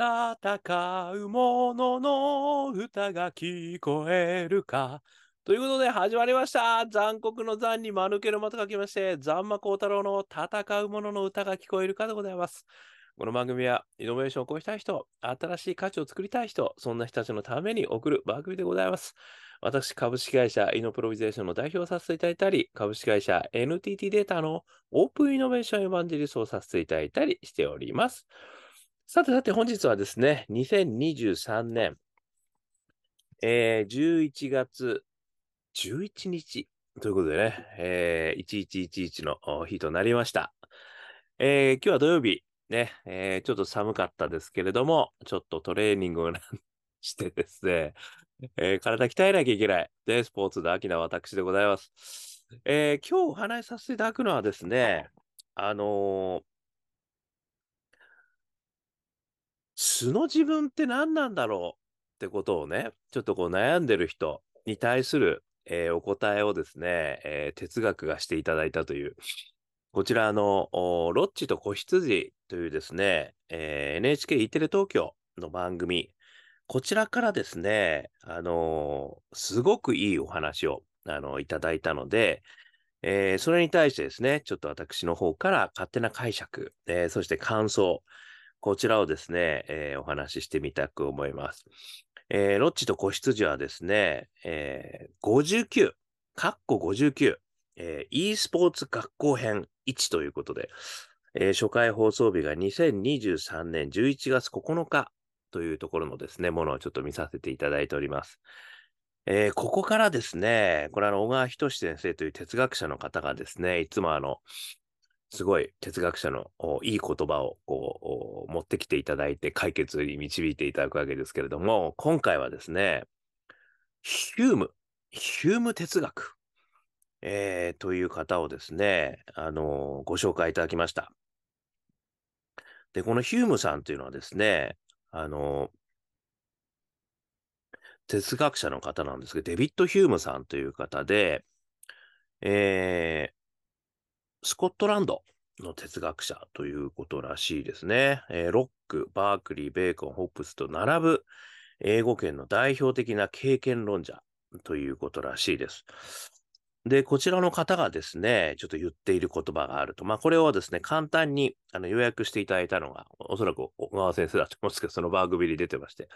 戦う者の歌が聞こえるか。ということで始まりました。残酷の残に間抜けの間と書きまして、残魔高太郎の戦う者の歌が聞こえるかでございます。この番組はイノベーションを起こしたい人、新しい価値を作りたい人、そんな人たちのために送る番組でございます。私、株式会社イノプロビゼーションの代表をさせていただいたり、株式会社 NTT データのオープンイノベーションエヴァンジェリストをさせていただいたりしております。さてさて本日はですね、2023年、えー、11月11日ということでね、えー、1111の日となりました。えー、今日は土曜日、ね、えー、ちょっと寒かったですけれども、ちょっとトレーニングをしてですね、えー、体鍛えなきゃいけない。で、スポーツの秋な私でございます。えー、今日お話しさせていただくのはですね、あのー、素の自分って何なんだろうってことをね、ちょっとこう悩んでる人に対する、えー、お答えをですね、えー、哲学がしていただいたという、こちらの、ロッチと子羊というですね、えー、NHKE テレ東京の番組、こちらからですね、あのー、すごくいいお話を、あのいただいたので、えー、それに対してですね、ちょっと私の方から勝手な解釈、えー、そして感想、こちらをですね、えー、お話ししてみたく思います。えー、ロッチと子羊はですね、えー、59、カッコ59、えー、e スポーツ学校編1ということで、えー、初回放送日が2023年11月9日というところのですね、ものをちょっと見させていただいております。えー、ここからですね、これあの、小川仁先生という哲学者の方がですね、いつもあの、すごい哲学者のいい言葉をこう持ってきていただいて解決に導いていただくわけですけれども、今回はですね、ヒューム、ヒューム哲学、えー、という方をですね、あのー、ご紹介いただきました。で、このヒュームさんというのはですね、あのー、哲学者の方なんですけど、デビッド・ヒュームさんという方で、えー、スコットランドの哲学者ということらしいですね。えー、ロック、バークリー、ベーコン、ホップスと並ぶ英語圏の代表的な経験論者ということらしいです。で、こちらの方がですね、ちょっと言っている言葉があると。まあ、これをですね、簡単にあの予約していただいたのが、おそらく小川先生だと思うんですけど、その番組に出てまして、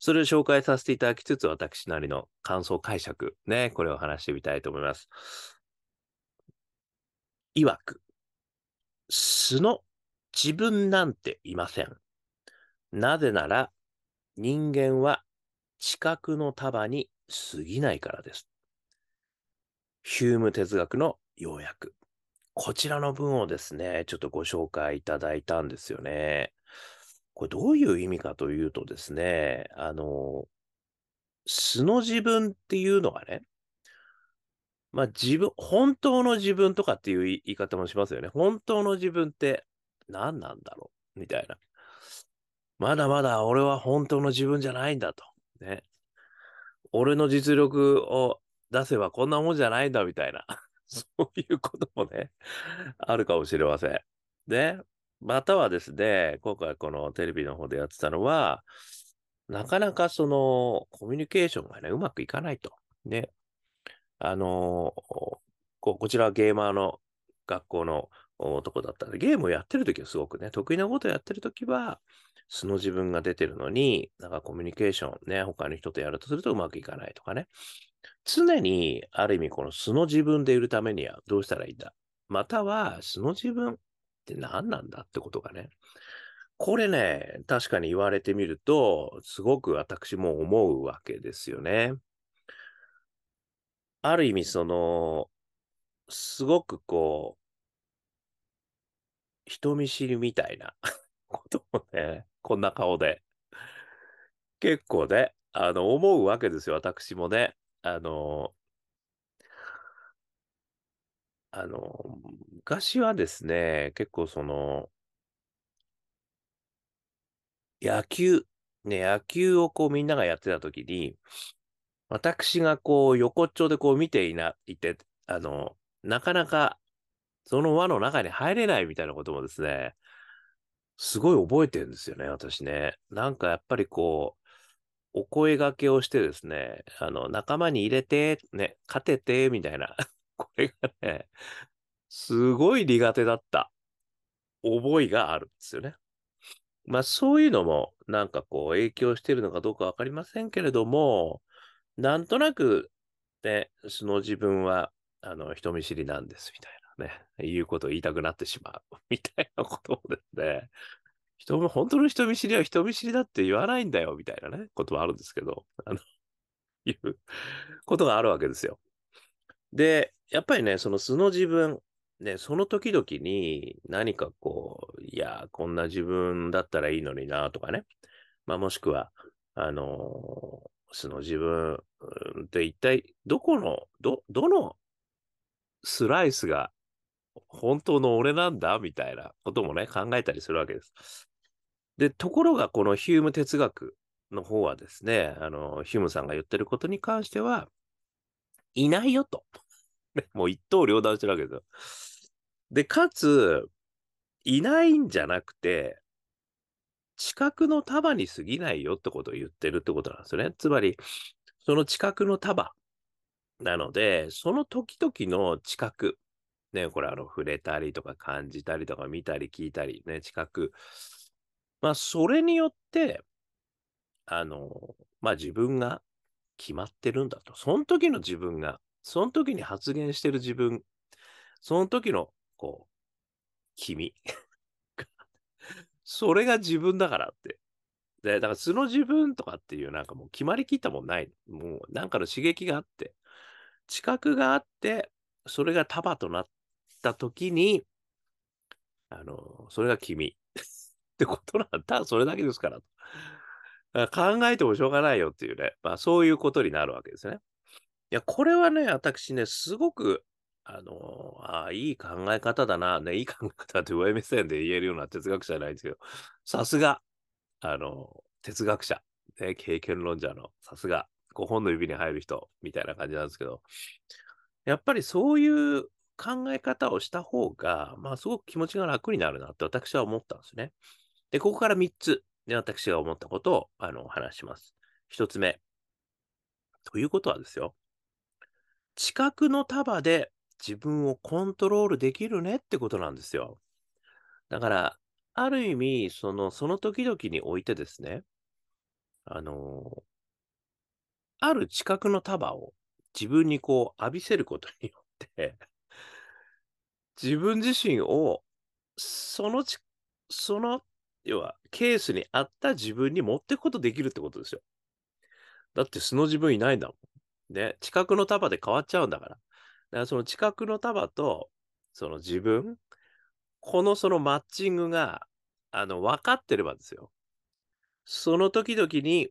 それを紹介させていただきつつ、私なりの感想解釈、ね、これを話してみたいと思います。曰く、素の自分なんていません。なぜなら、人間は知覚の束に過ぎないからです。ヒューム哲学の要約。こちらの文をですね、ちょっとご紹介いただいたんですよね。これどういう意味かというとですね、あの、素の自分っていうのがね、まあ自分、本当の自分とかっていう言い方もしますよね。本当の自分って何なんだろう？みたいな。まだまだ俺は本当の自分じゃないんだと。ね。俺の実力を出せばこんなもんじゃないんだみたいな。そういうこともね、あるかもしれません。で、またはですね、今回このテレビの方でやってたのは、なかなかそのコミュニケーションがね、うまくいかないと。ね。あのこ、こちらはゲーマーの学校のとこだったんで、ゲームをやってるときはすごくね、得意なことをやってるときは、素の自分が出てるのに、なんかコミュニケーションね、他の人とやるとするとうまくいかないとかね。常に、ある意味この素の自分でいるためにはどうしたらいいんだまたは、素の自分って何なんだってことがね。これね、確かに言われてみると、すごく私も思うわけですよね。ある意味、その、すごくこう、人見知りみたいな ことをね、こんな顔で、結構ね、あの、思うわけですよ、私もね。あの、あの、昔はですね、結構その、野球、ね、野球をこうみんながやってた時に、私がこう横っちょでこう見ていな、いて、あの、なかなかその輪の中に入れないみたいなこともですね、すごい覚えてるんですよね、私ね。なんかやっぱりこう、お声掛けをしてですね、あの、仲間に入れて、ね、勝てて、みたいな。これがね、すごい苦手だった覚えがあるんですよね。まあそういうのもなんかこう影響してるのかどうかわかりませんけれども、なんとなくね、その自分はあの人見知りなんですみたいなね、いうことを言いたくなってしまう みたいなことをですね、人も本当の人見知りは人見知りだって言わないんだよみたいなね、ことはあるんですけど、あの、いうことがあるわけですよ。で、やっぱりね、その素の自分、ね、その時々に何かこう、いや、こんな自分だったらいいのになとかね。まあもしくは、あのー、素の自分って一体どこの、ど、どのスライスが本当の俺なんだみたいなこともね、考えたりするわけです。で、ところがこのヒューム哲学の方はですね、あの、ヒュームさんが言ってることに関しては、いないよと。もう一刀両断してるわけですよ。で、かつ、いないんじゃなくて、近くの束に過ぎないよってことを言ってるってことなんですね。つまり、その近くの束なので、その時々の近く、ね、これあの、触れたりとか感じたりとか見たり聞いたり、ね、近く。まあ、それによって、あの、まあ自分が決まってるんだと。その時の自分が、その時に発言してる自分、その時の、こう、君。それが自分だからって。で、だから素の自分とかっていうなんかもう決まりきったもんない。もうなんかの刺激があって、知覚があって、それが束となった時に、あの、それが君ってことなんだ。それだけですから。考えてもしょうがないよっていうね、まあそういうことになるわけですね。いや、これはね、私ね、すごく、あのああ、いい考え方だな、ね、いい 考え方って上目線で言えるような哲学者じゃないんですけど、さすが、あの、哲学者、ね、経験論者の、さすが、5本の指に入る人、みたいな感じなんですけど、やっぱりそういう考え方をした方が、まあ、すごく気持ちが楽になるなって私は思ったんですね。で、ここから3つ、ね、私が思ったことを、あの、話します。1つ目。ということはですよ。近くの束で自分をコントロールできるねってことなんですよ。だから、ある意味、その、その時々においてですね、あの、ある知覚の束を自分にこう浴びせることによって 自分自身を、そのち、その、要は、ケースに合った自分に持っていくことできるってことですよ。だって素の自分いないんだもん。ね、知覚の束で変わっちゃうんだから。だからその知覚の束と、その自分、このそのマッチングが、あの、分かってればですよ。その時々に、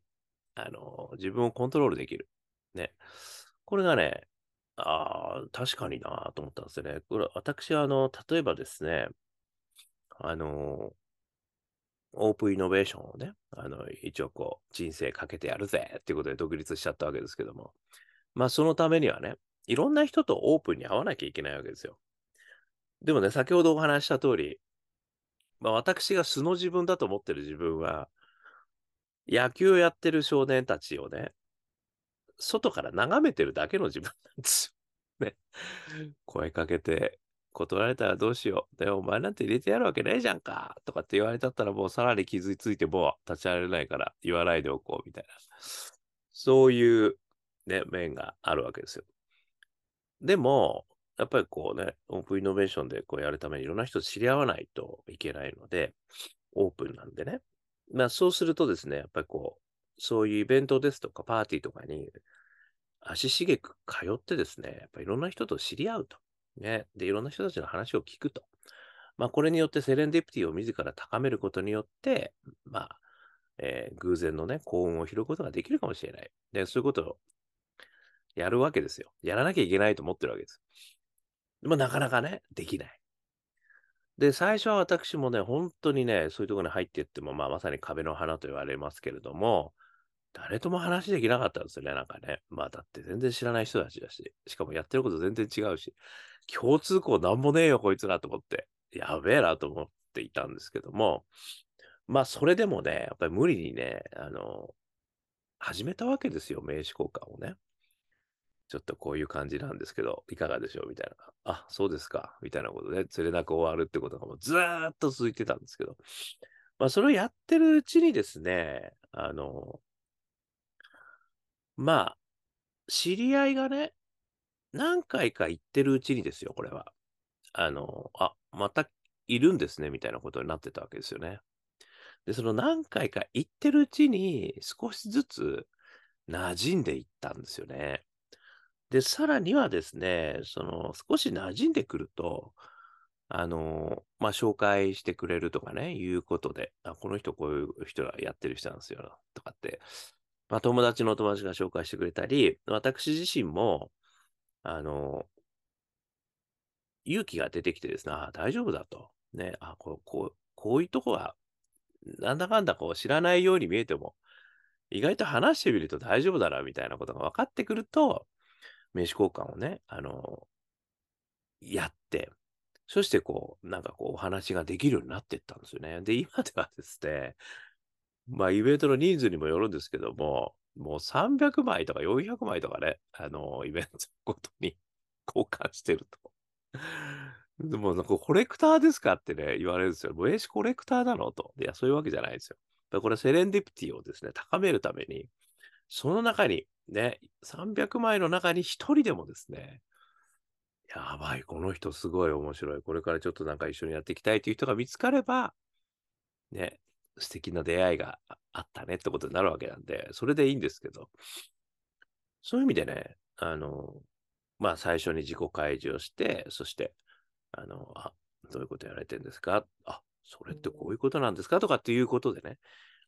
あの、自分をコントロールできる。ね。これがね、ああ、確かになと思ったんですよね。これ、私は、あの、例えばですね、あの、オープンイノベーションをね、あの、一応こう、人生かけてやるぜっていうことで独立しちゃったわけですけども、まあ、そのためにはね、いろんな人とオープンに会わなきゃいけないわけですよ。でもね、先ほどお話した通り、まあ、私が素の自分だと思ってる自分は、野球をやってる少年たちをね、外から眺めてるだけの自分なんですよ。ね。声かけて、断られたらどうしよう。で、お前なんて入れてやるわけないじゃんか。とかって言われたったらもうさらに傷ついてもう立ち上がれないから言わないでおこうみたいな。そういうね、面があるわけですよ。でも、やっぱりこうね、オープンイノベーションでこうやるためにいろんな人と知り合わないといけないので、オープンなんでね。まあそうするとですね、やっぱりこう、そういうイベントですとかパーティーとかに足しげく通ってですね、やっぱりいろんな人と知り合うと。ね。で、いろんな人たちの話を聞くと。まあこれによってセレンディプティを自ら高めることによって、まあ、えー、偶然のね、幸運を拾うことができるかもしれない。で、そういうことをやるわけですよ。やらなきゃいけないと思ってるわけです。でもなかなかね、できない。で、最初は私もね、本当にね、そういうところに入っていっても、まあ、まさに壁の花と言われますけれども、誰とも話できなかったんですよね、なんかね。まあ、だって全然知らない人たちだし、しかもやってること全然違うし、共通項なんもねえよ、こいつらと思って。やべえなと思っっていたんですけども、まあ、それでもね、やっぱり無理にね、あの、始めたわけですよ、名刺交換をね。ちょっとこういう感じなんですけど、いかがでしょう？みたいな。あ、そうですか。みたいなことで、連れなく終わるってことがもうずーっと続いてたんですけど、まあ、それをやってるうちにですね、あの、まあ、知り合いがね、何回か行ってるうちにですよ、これは。あの、あ、またいるんですね、みたいなことになってたわけですよね。で、その何回か行ってるうちに少しずつ馴染んでいったんですよね。で、さらにはですね、その少し馴染んでくると、あの、まあ、紹介してくれるとかね、いうことで、あ、この人こういう人がやってる人なんですよ、とかって、まあ、友達の友達が紹介してくれたり、私自身も、あの、勇気が出てきてですね、あ、大丈夫だと。ね、あ、こう、こう、こういうとこは、なんだかんだこう知らないように見えても、意外と話してみると大丈夫だな、みたいなことが分かってくると、名刺交換をね、あの、やって、そしてこう、なんかこう、お話ができるようになっていったんですよね。で、今ではですね、まあ、イベントの人数にもよるんですけども、もう300枚とか400枚とかね、あの、イベントごとに 交換してると。でも、なんかコレクターですかってね、言われるんですよ。名刺コレクターなのと。いや、そういうわけじゃないですよ。これセレンディピティをですね、高めるために、その中に、ね、300枚の中に1人でもですね、やばい、この人すごい面白い。これからちょっとなんか一緒にやっていきたいという人が見つかれば、ね、素敵な出会いがあったねってことになるわけなんで、それでいいんですけど、そういう意味でね、あの、まあ最初に自己開示をして、そして、あの、あ、どういうことやられてるんですか？あ、それってこういうことなんですか？とかっていうことでね、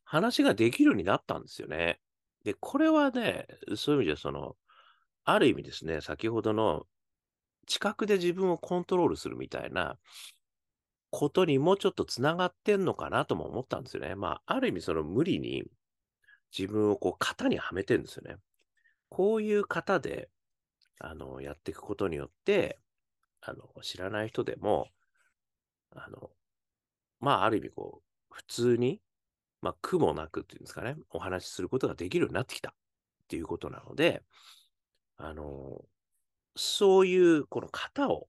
話ができるようになったんですよね。で、これはね、そういう意味でその、ある意味ですね、先ほどの近くで自分をコントロールするみたいなことにもうちょっとつながってんのかなとも思ったんですよね。まあ、ある意味その無理に自分をこう型にはめてるんですよね。こういう型で、あの、やっていくことによって、あの、知らない人でも、あの、まあ、ある意味こう、普通に、まあ、苦もなくっていうんですかね、お話しすることができるようになってきたっていうことなので、あの、そういうこの型を、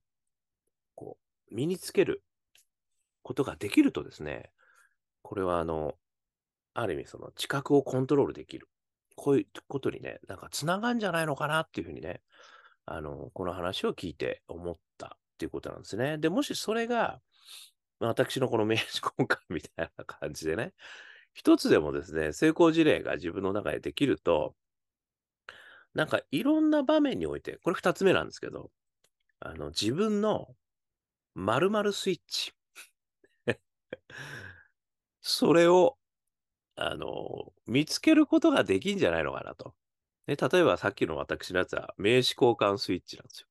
こう、身につけることができるとですね、これはあの、ある意味その知覚をコントロールできる。こういうことにね、なんか繋がんじゃないのかなっていうふうにね、あの、この話を聞いて思ったっていうことなんですね。で、もしそれが、私のこの名刺交換みたいな感じでね、一つでもですね、成功事例が自分の中でできると、なんかいろんな場面において、これ二つ目なんですけど、あの、自分の〇〇スイッチ。それを、あの、見つけることができんじゃないのかなと。ね、例えばさっきの私のやつは名刺交換スイッチなんですよ。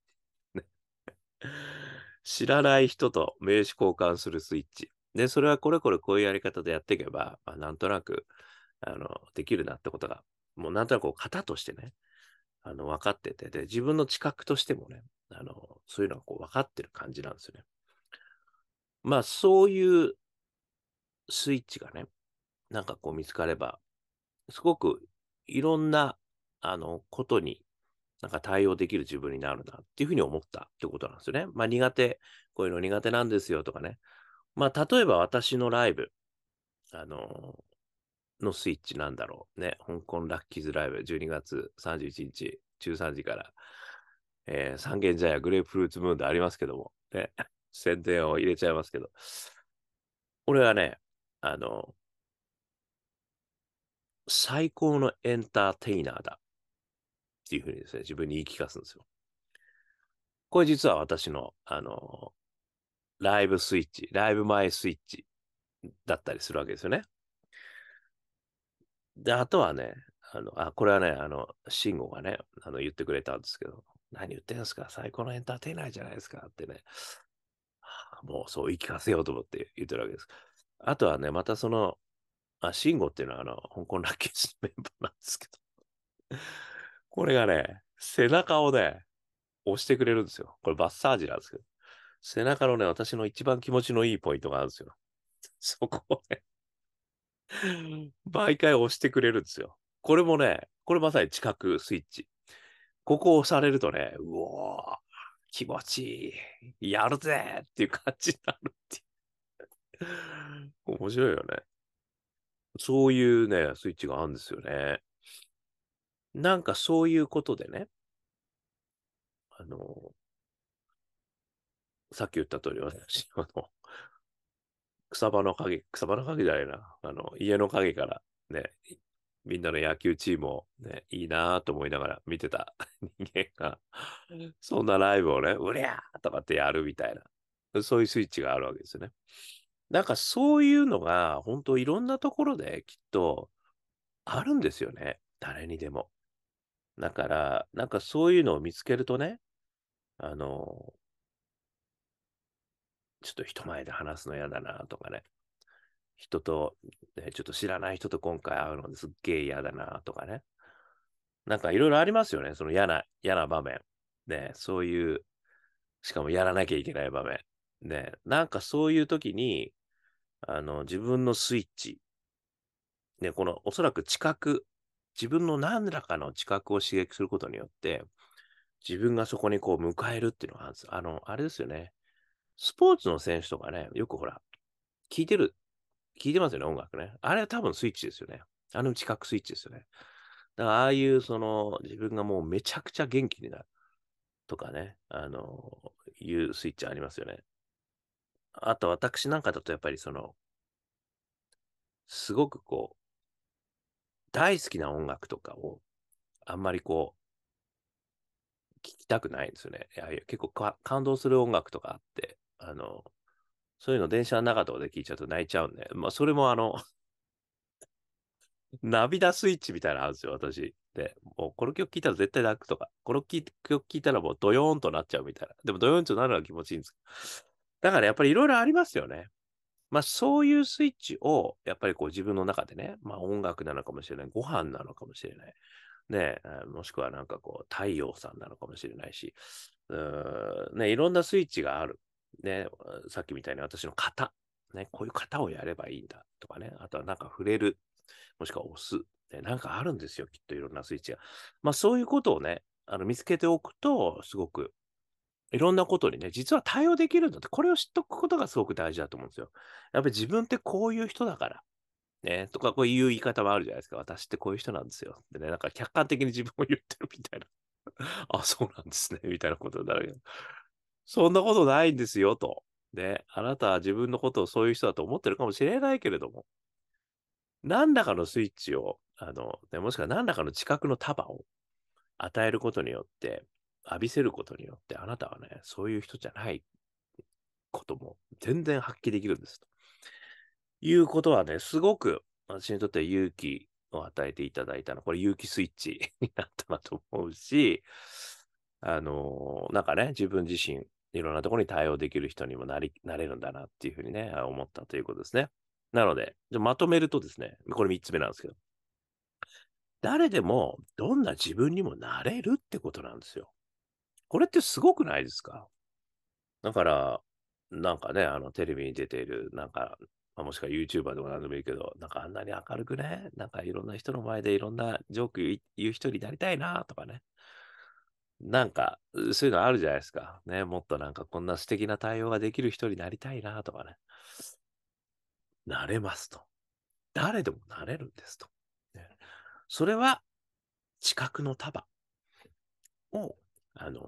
知らない人と名刺交換するスイッチ。で、それはこれこれこういうやり方でやっていけば、まあ、なんとなく、あの、できるなってことが、もうなんとなくこう型としてね、あの、分かってて、で、自分の知覚としてもね、あの、そういうのがこう分かってる感じなんですよね。まあ、そういうスイッチがね、なんかこう見つかれば、すごくいろんな、あの、ことに、なんか対応できる自分になるなっていうふうに思ったってことなんですよね。まあ苦手、こういうの苦手なんですよとかね。まあ例えば私のライブ、あののスイッチなんだろうね。香港ラッキーズライブ12月31日13時から、えー、三軒茶屋グレープフルーツムーンでありますけども、ね、宣伝を入れちゃいますけど、俺はね、あの、最高のエンターテイナーだっていうふうにですね、自分に言い聞かすんですよ。これ実は私の、あの、ライブスイッチ、ライブ前スイッチだったりするわけですよね。で、あとはね、あの、あ、これはね、あの、慎吾がね、あの、言ってくれたんですけど、何言ってんすか最高のエンターテイナーじゃないですかってね、もうそう言い聞かせようと思って言ってるわけです。あとはね、またその、あ、慎吾っていうのはあの、香港ラッキーズのメンバーなんですけど、これがね、背中をね、押してくれるんですよ。これバッサージなんですけど、背中のね、私の一番気持ちのいいポイントがあるんですよ。そこをね、毎回押してくれるんですよ。これもね、これまさに知覚スイッチ。ここを押されるとね、うおー、気持ちいい。やるぜっていう感じになるっていう。面白いよね。そういうね、スイッチがあるんですよね。なんかそういうことでね、あの、さっき言った通り私、あの、草場の陰、草場の陰じゃないな、あの、家の陰からね、みんなの野球チームをね、いいなぁと思いながら見てた 人間が、そんなライブをね、うりゃーとかってやるみたいな、そういうスイッチがあるわけですよね。なんかそういうのが、本当いろんなところできっとあるんですよね。誰にでも。だから、なんかそういうのを見つけるとね、あの、ちょっと人前で話すの嫌だなとかね。人と、ね、ちょっと知らない人と今回会うのですっげえ嫌だなとかね。なんかいろいろありますよね。その嫌な、嫌な場面。ね、そういう、しかもやらなきゃいけない場面。ね、なんかそういう時に、あの、自分のスイッチ。ね、この、おそらく知覚、自分の何らかの知覚を刺激することによって、自分がそこにこう迎えるっていうのがあるんです。あの、あれですよね。スポーツの選手とかね、よくほら、聞いてる、聞いてますよね、音楽ね。あれは多分スイッチですよね。あの知覚スイッチですよね。だから、ああいう、その、自分がもうめちゃくちゃ元気になるとかね、あの、いうスイッチありますよね。あと、私なんかだとやっぱりその、すごくこう、大好きな音楽とかを、あんまりこう、聞きたくないんですよね。いや結構感動する音楽とかあって、あの、そういうの電車の中とかで聞いちゃうと泣いちゃうんで、まあ、それもあの 涙スイッチみたいなのあるんですよ、私。で、もうこの曲聴いたら絶対泣くとか、この曲聴いたらもうドヨーンとなっちゃうみたいな。でもドヨーンとなるのは気持ちいいんですだからやっぱりいろいろありますよね。まあそういうスイッチをやっぱりこう自分の中でね、まあ音楽なのかもしれない、ご飯なのかもしれない。ね、もしくはなんかこう太陽さんなのかもしれないし、うーね、いろんなスイッチがある。ね、さっきみたいに私の型。ね、こういう型をやればいいんだとかね。あとはなんか触れる。もしくは押す。ね、なんかあるんですよ。きっといろんなスイッチが。まあそういうことをね、あの見つけておくと、すごくいろんなことにね、実は対応できるんだって、これを知っておくことがすごく大事だと思うんですよ。やっぱり自分ってこういう人だから。ね、とかこういう言い方もあるじゃないですか。私ってこういう人なんですよ。でね、なんか客観的に自分を言ってるみたいな。あ、そうなんですね。みたいなことになるけど。そんなことないんですよ、と。で、あなたは自分のことをそういう人だと思ってるかもしれないけれども、何らかのスイッチを、あの、ね、もしくは何らかの知覚の束を与えることによって、浴びせることによって、あなたはね、そういう人じゃないことも全然発揮できるんです。ということはね、すごく私にとって勇気を与えていただいたの。これ勇気スイッチになったなと思うし、あのー、なんかね、自分自身、いろんなところに対応できる人にもなり、なれるんだなっていうふうにね、思ったということですね。なので、じゃまとめるとですね、これ3つ目なんですけど、誰でもどんな自分にもなれるってことなんですよ。これってすごくないですか？だから、なんかね、あの、テレビに出ている、なんか、まあ、もしくは YouTuber でも何でもいいけど、なんかあんなに明るくね、なんかいろんな人の前でいろんなジョーク言う人になりたいなとかね。なんか、そういうのあるじゃないですか。ね、もっとなんかこんな素敵な対応ができる人になりたいなとかね。なれますと。誰でもなれるんですと。ね、それは、知覚の束をあの、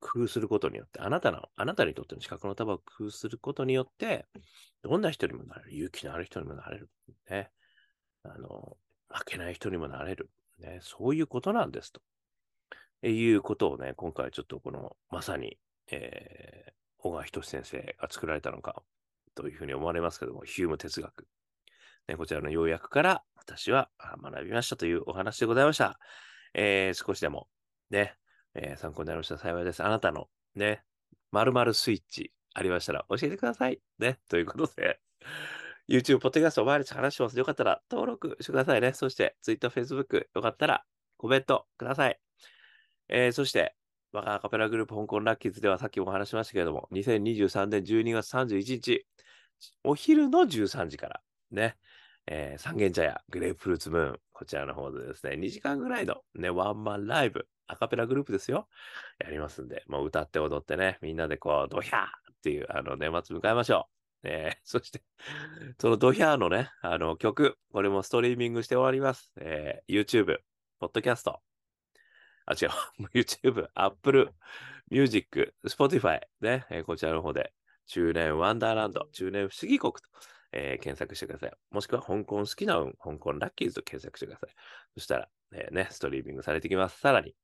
工夫することによって、あなたの、あなたにとっての資格の束を工夫することによって、どんな人にもなれる。勇気のある人にもなれる。ね。あの、負けない人にもなれる。ね。そういうことなんですと。いうことをね、今回ちょっとこの、まさに、えー、小川仁先生が作られたのか、というふうに思われますけども、ヒューム哲学。ね、こちらの要約から私は学びましたというお話でございました。えー、少しでもね、えー、参考になりましたら幸いです。あなたのね、〇〇スイッチありましたら教えてください。ね、ということで、YouTube、ポッドキャスト毎日話してます。よかったら登録してくださいね。そして、Twitter、Facebook、よかったらコメントください。えー、そして、我がアカペラグループ香港ラッキーズではさっきも話しましたけれども、2023年12月31日、お昼の13時からね、えー、三軒茶屋、グレープフルーツムーン、こちらの方でですね、2時間ぐらいのね、ワンマンライブ、アカペラグループですよ。やりますんで、もう歌って踊ってね、みんなでこう、ドヒャーっていう、あの、年末迎えましょう。えー、そして、そのドヒャーのね、あの曲、これもストリーミングして終わります。えー、YouTube、ポッドキャスト、あ、違う、YouTube、Apple Music、Spotify ね、えー、こちらの方で、中年ワンダーランド、中年不思議国と、えー、検索してください。もしくは香港好きな運、香港ラッキーズと検索してください。そしたら、えー、ね、ストリーミングされてきます。さらに、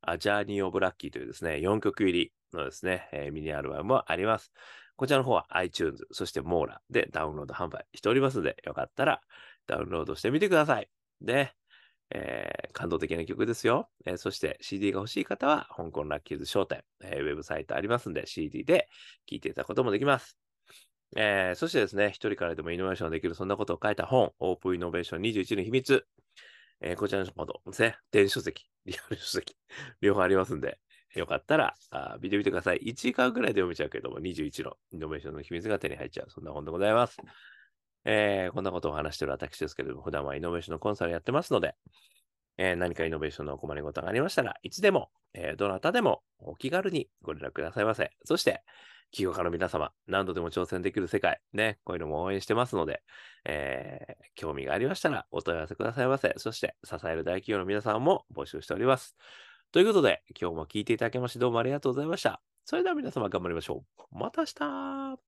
アジャーニー・オブ・ラッキーというですね、4曲入りのですね、えー、ミニアルバムもあります。こちらの方は iTunes、そしてモーラでダウンロード販売しておりますので、よかったらダウンロードしてみてください。で、えー、感動的な曲ですよ。えー、そして CD が欲しい方は、香港ラッキーズ商店、えー、ウェブサイトありますんで、CD で聴いていただくこともできます。え、そしてですね、一人からでもイノベーションできる、そんなことを書いた本、オープンイノベーション21の秘密。え、こちらのもですね、電子書籍、リアル書籍、両方ありますんで、よかったらあ見てみてください。1時間くらいで読めちゃうけども、21のイノベーションの秘密が手に入っちゃう。そんな本でございます。えー、こんなことを話している私ですけれども、普段はイノベーションのコンサルやってますので、えー、何かイノベーションのお困りごとがありましたらいつでも、えー、どなたでもお気軽にご連絡くださいませ。そして、企業家の皆様、何度でも挑戦できる世界、ね、こういうのも応援してますので、えー、興味がありましたらお問い合わせくださいませ。そして、支える大企業の皆さんも募集しております。ということで、今日も聞いていただきましてどうもありがとうございました。それでは皆様頑張りましょう。また明日